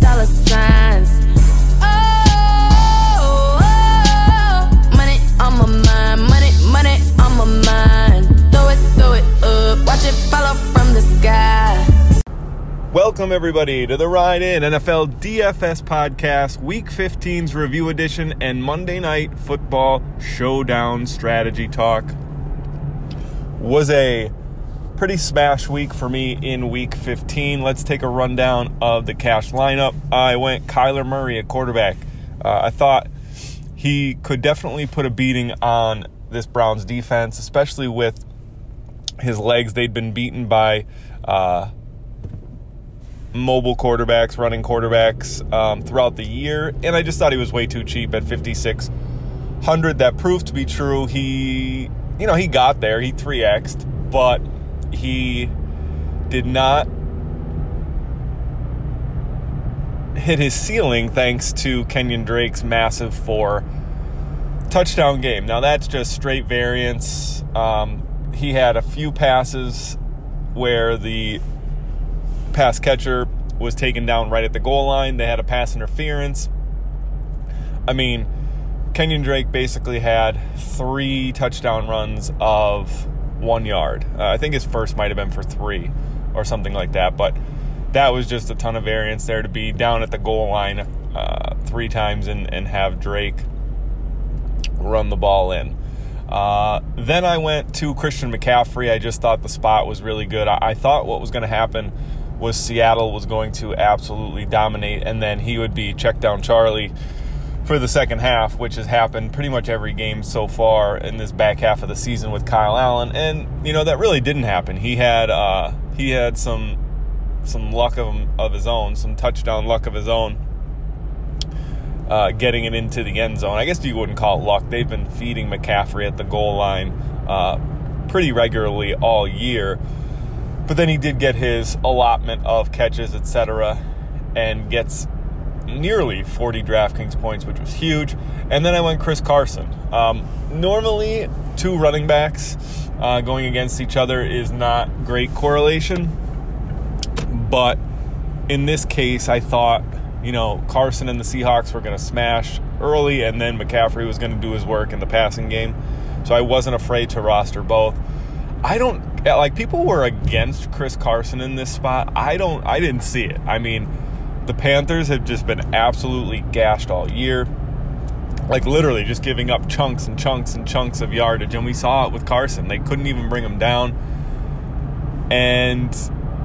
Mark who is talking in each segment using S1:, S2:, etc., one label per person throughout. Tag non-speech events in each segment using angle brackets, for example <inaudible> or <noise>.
S1: dollar signs. Oh, oh, money on my mind, money, money on my mind. Throw it, throw it up, watch it follow from the sky.
S2: Welcome, everybody, to the Ride In NFL DFS Podcast, Week 15's review edition, and Monday Night Football Showdown Strategy Talk. Was a pretty smash week for me in Week 15. Let's take a rundown of the cash lineup. I went Kyler Murray at quarterback. Uh, I thought he could definitely put a beating on this Browns defense, especially with his legs. They'd been beaten by. Uh, mobile quarterbacks, running quarterbacks um, throughout the year, and I just thought he was way too cheap at 5600. That proved to be true. He, you know, he got there. He 3x'd, but he did not hit his ceiling thanks to Kenyon Drake's massive four touchdown game. Now that's just straight variance. Um, he had a few passes where the pass catcher was taken down right at the goal line. They had a pass interference. I mean, Kenyon Drake basically had three touchdown runs of one yard. Uh, I think his first might have been for three or something like that, but that was just a ton of variance there to be down at the goal line uh, three times and, and have Drake run the ball in. Uh, then I went to Christian McCaffrey. I just thought the spot was really good. I, I thought what was going to happen was Seattle was going to absolutely dominate, and then he would be check down Charlie for the second half, which has happened pretty much every game so far in this back half of the season with Kyle Allen. And you know that really didn't happen. He had uh, he had some some luck of of his own, some touchdown luck of his own. Uh, getting it into the end zone. I guess you wouldn't call it luck. They've been feeding McCaffrey at the goal line uh, pretty regularly all year. But then he did get his allotment of catches, etc., and gets nearly 40 DraftKings points, which was huge. And then I went Chris Carson. Um, normally, two running backs uh, going against each other is not great correlation, but in this case, I thought you know Carson and the Seahawks were going to smash early, and then McCaffrey was going to do his work in the passing game. So I wasn't afraid to roster both. I don't like people were against Chris Carson in this spot. I don't I didn't see it. I mean, the Panthers have just been absolutely gashed all year. Like literally just giving up chunks and chunks and chunks of yardage and we saw it with Carson. They couldn't even bring him down. And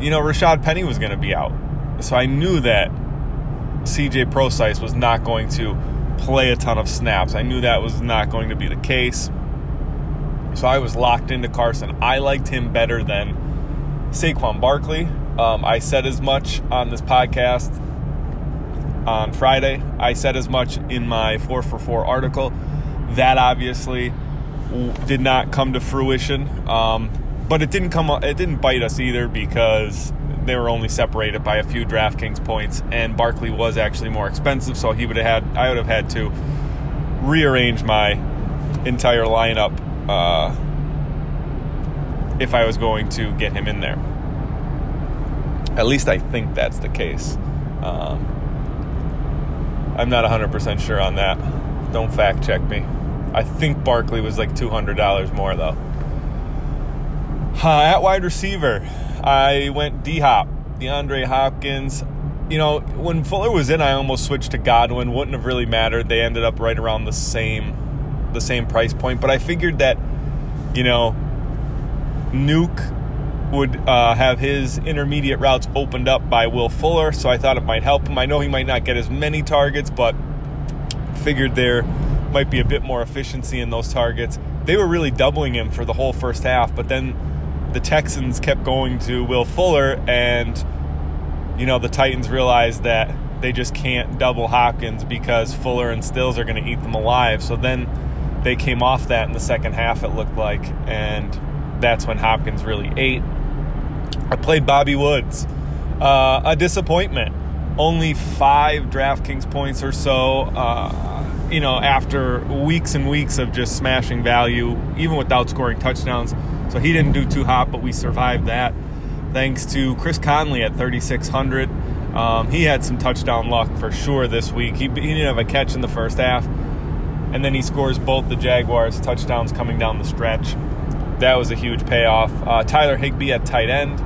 S2: you know, Rashad Penny was going to be out. So I knew that CJ Prosise was not going to play a ton of snaps. I knew that was not going to be the case. So I was locked into Carson. I liked him better than Saquon Barkley. Um, I said as much on this podcast on Friday. I said as much in my 4 for 4 article. That obviously did not come to fruition. Um, but it didn't come it didn't bite us either because they were only separated by a few DraftKings points and Barkley was actually more expensive, so he would have had I would have had to rearrange my entire lineup uh, if I was going to get him in there. At least I think that's the case. Um, I'm not 100% sure on that. Don't fact check me. I think Barkley was like $200 more though. Uh, at wide receiver, I went D Hop, DeAndre Hopkins. You know, when Fuller was in, I almost switched to Godwin. Wouldn't have really mattered. They ended up right around the same, the same price point. But I figured that, you know, Nuke would uh, have his intermediate routes opened up by Will Fuller, so I thought it might help him. I know he might not get as many targets, but figured there might be a bit more efficiency in those targets. They were really doubling him for the whole first half, but then the Texans kept going to Will Fuller, and you know the Titans realized that they just can't double Hopkins because Fuller and Stills are going to eat them alive. So then they came off that in the second half. It looked like, and that's when Hopkins really ate. I played Bobby Woods. Uh, a disappointment. Only five DraftKings points or so. Uh, you know, after weeks and weeks of just smashing value, even without scoring touchdowns. So he didn't do too hot, but we survived that. Thanks to Chris Conley at 3,600. Um, he had some touchdown luck for sure this week. He, he didn't have a catch in the first half, and then he scores both the Jaguars touchdowns coming down the stretch. That was a huge payoff. Uh, Tyler Higbee at tight end.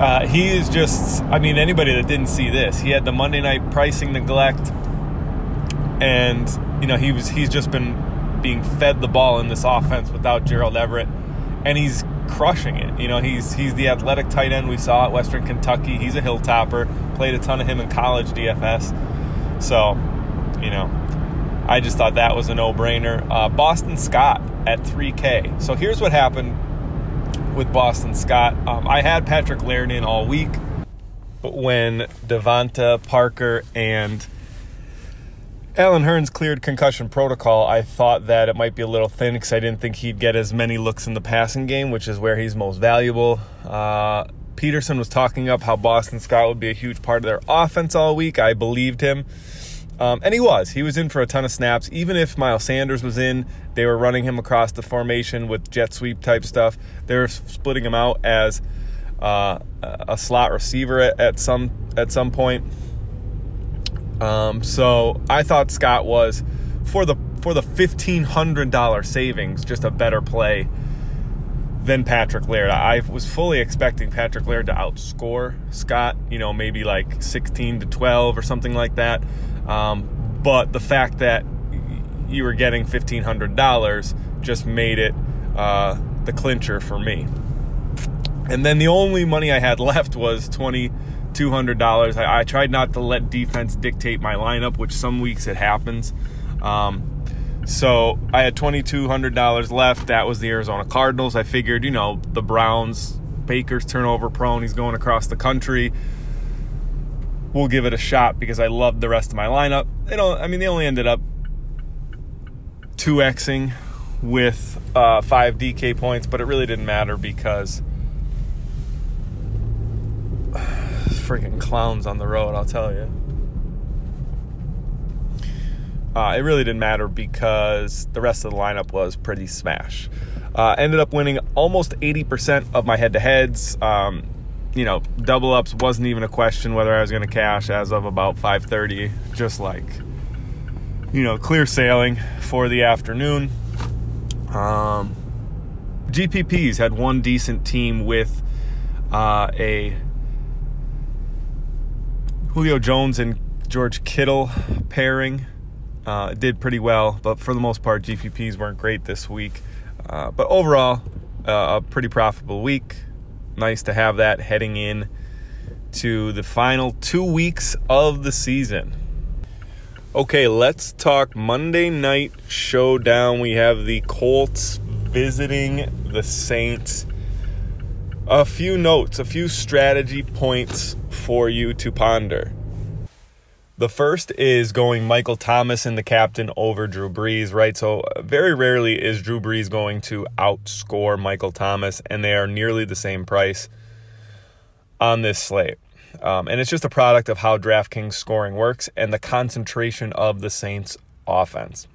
S2: Uh, he is just, I mean, anybody that didn't see this, he had the Monday night pricing neglect, and you know he was he's just been being fed the ball in this offense without Gerald Everett, and he's crushing it. You know, he's he's the athletic tight end we saw at Western Kentucky. He's a hilltopper. Played a ton of him in college DFS. So, you know, I just thought that was a no-brainer. Uh, Boston Scott at 3K. So here's what happened with Boston Scott. Um, I had Patrick Laird in all week, but when DeVante Parker and Allen Hurns cleared concussion protocol, I thought that it might be a little thin because I didn't think he'd get as many looks in the passing game, which is where he's most valuable. Uh, Pederson was talking up how Boston Scott would be a huge part of their offense all week. I believed him. Um, and he was. He was in for a ton of snaps. Even if Miles Sanders was in, they were running him across the formation with jet sweep type stuff. They were splitting him out as uh, a slot receiver at, at some at some point. Um, so I thought Scott was for the for the fifteen hundred dollar savings, just a better play than Patrick Laird. I was fully expecting Patrick Laird to outscore Scott, you know, maybe like sixteen to twelve or something like that. Um, but the fact that you were getting fifteen hundred dollars just made it uh, the clincher for me. And then the only money I had <laughs> left was twenty $200. I, I, tried not to let defense dictate my lineup, which some weeks it happens. Um, so I had $2,200 left. That was the Arizona Cardinals. I figured, you know, the Browns, Baker's turnover prone. He's going across the country. We'll give it a shot because I loved the rest of my lineup. They don't, I mean, they only ended up 2xing with uh, five DK points, but it really didn't matter because <sighs> freaking clowns on the road, I'll tell you. Uh, it really didn't matter because the rest of the lineup was pretty smash. Uh, ended up winning almost 80% of my head to heads. Um, you know, double ups wasn't even a question whether I was going to cash as of about 5:30. Just like, you know, clear sailing for the afternoon. Um, GPPs had one decent team with uh, a Julio Jones and George Kittle pairing uh, did pretty well, but for the most part, GPPs weren't great this week. Uh, but overall, uh, a pretty profitable week. Nice to have that heading in to the final two weeks of the season. Okay, let's talk Monday night showdown. We have the Colts visiting the Saints. A few notes, a few strategy points for you to ponder. The first is going Michael Thomas and the captain over Drew Brees, right? So, uh, very rarely is Drew Brees going to outscore Michael Thomas, and they are nearly the same price on this slate. Um, and it's just a product of how DraftKings scoring works and the concentration of the Saints offense,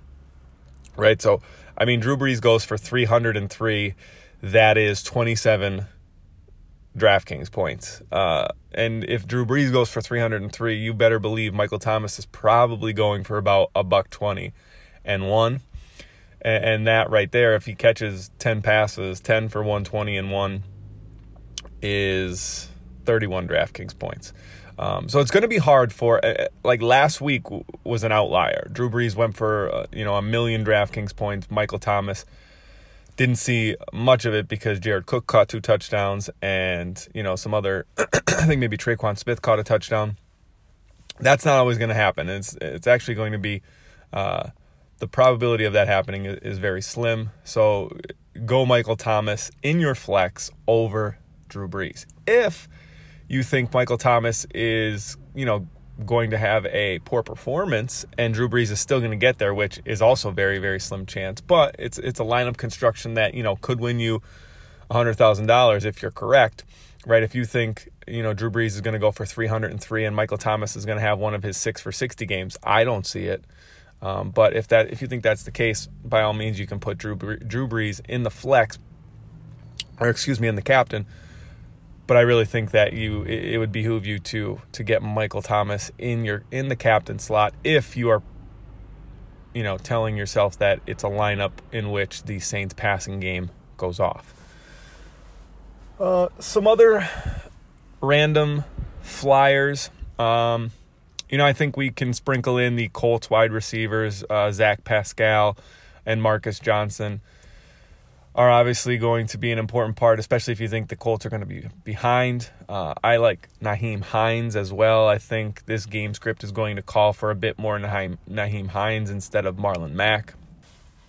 S2: right? So, I mean, Drew Brees goes for 303. That is 27 DraftKings points. Uh, and if Drew Brees goes for 303, you better believe Michael Thomas is probably going for about a buck 20 and one. And, that right there, if he catches 10 passes, 10 for 120 and one is 31 DraftKings points. Um, so it's going to be hard for uh, like last week was an outlier. Drew Brees went for uh, you know a million DraftKings points. Michael Thomas didn't see much of it because Jared Cook caught two touchdowns and, you know, some other, <clears throat> I think maybe Tre'Quan Smith caught a touchdown. That's not always going to happen. It's, it's actually going to be, uh, the probability of that happening is very slim. So go Michael Thomas in your flex over Drew Brees. If you think Michael Thomas is, you know, going to have a poor performance and Drew Brees is still going to get there, which is also very, very slim chance. But it's it's a lineup construction that, you know, could win you $100,000 if you're correct, right? If you think, you know, Drew Brees is going to go for 303 and Michael Thomas is going to have one of his 6 for 60 games, I don't see it. Um, but if that if you think that's the case, by all means you can put Drew Drew Brees in the flex or excuse me, in the captain but I really think that you it, would behoove you to to get Michael Thomas in your in the captain slot if you are you know telling yourself that it's a lineup in which the Saints passing game goes off. Uh, some other random flyers. Um, you know, I think we can sprinkle in the Colts wide receivers, uh, Zach Pascal and Marcus Johnson are obviously going to be an important part, especially if you think the Colts are going to be behind. Uh, I like Nyheim Hines as well. I think this game script is going to call for a bit more Nyheim Hines instead of Marlon Mack.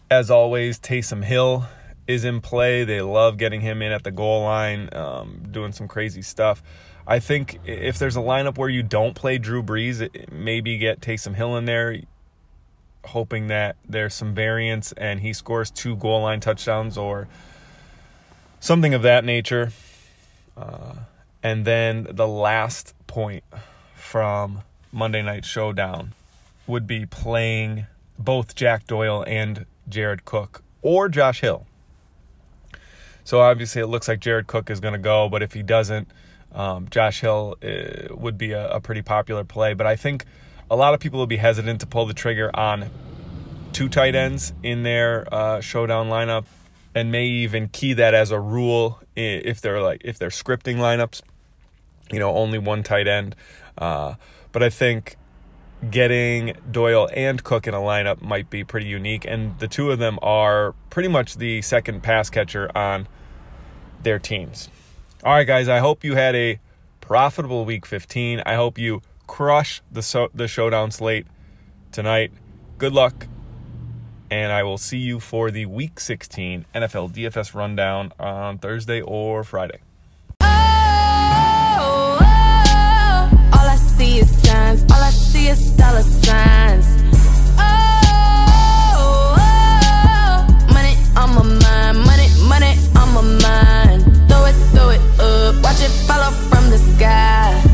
S2: As always, Taysom Hill is in play. They love getting him in at the goal line, um, doing some crazy stuff. I think if there's a lineup where you don't play Drew Brees, maybe get Taysom Hill in there hoping that there's some variance and he scores two goal line touchdowns or something of that nature. Uh, and then the last point from Monday Night Showdown would be playing both Jack Doyle and Jared Cook or Josh Hill. So obviously it looks like Jared Cook is going to go, but if he doesn't, um, Josh Hill uh, would be a, a pretty popular play. But I think a lot of people will be hesitant to pull the trigger on two tight ends in their uh, showdown lineup, and may even key that as a rule if they're like if they're scripting lineups. You know, only one tight end. Uh, but I think getting Doyle and Cook in a lineup might be pretty unique, and the two of them are pretty much the second pass catcher on their teams. All right, guys. I hope you had a profitable week 15. I hope you crush the so- the showdown slate tonight. Good luck, and I will see you for the Week 16 NFL DFS rundown on Thursday or Friday.
S1: Oh, oh, all I see is signs. All I see is dollar signs. Oh, oh money on my mind. Money, money on my mind. Throw it, throw it up. Watch it follow from the sky.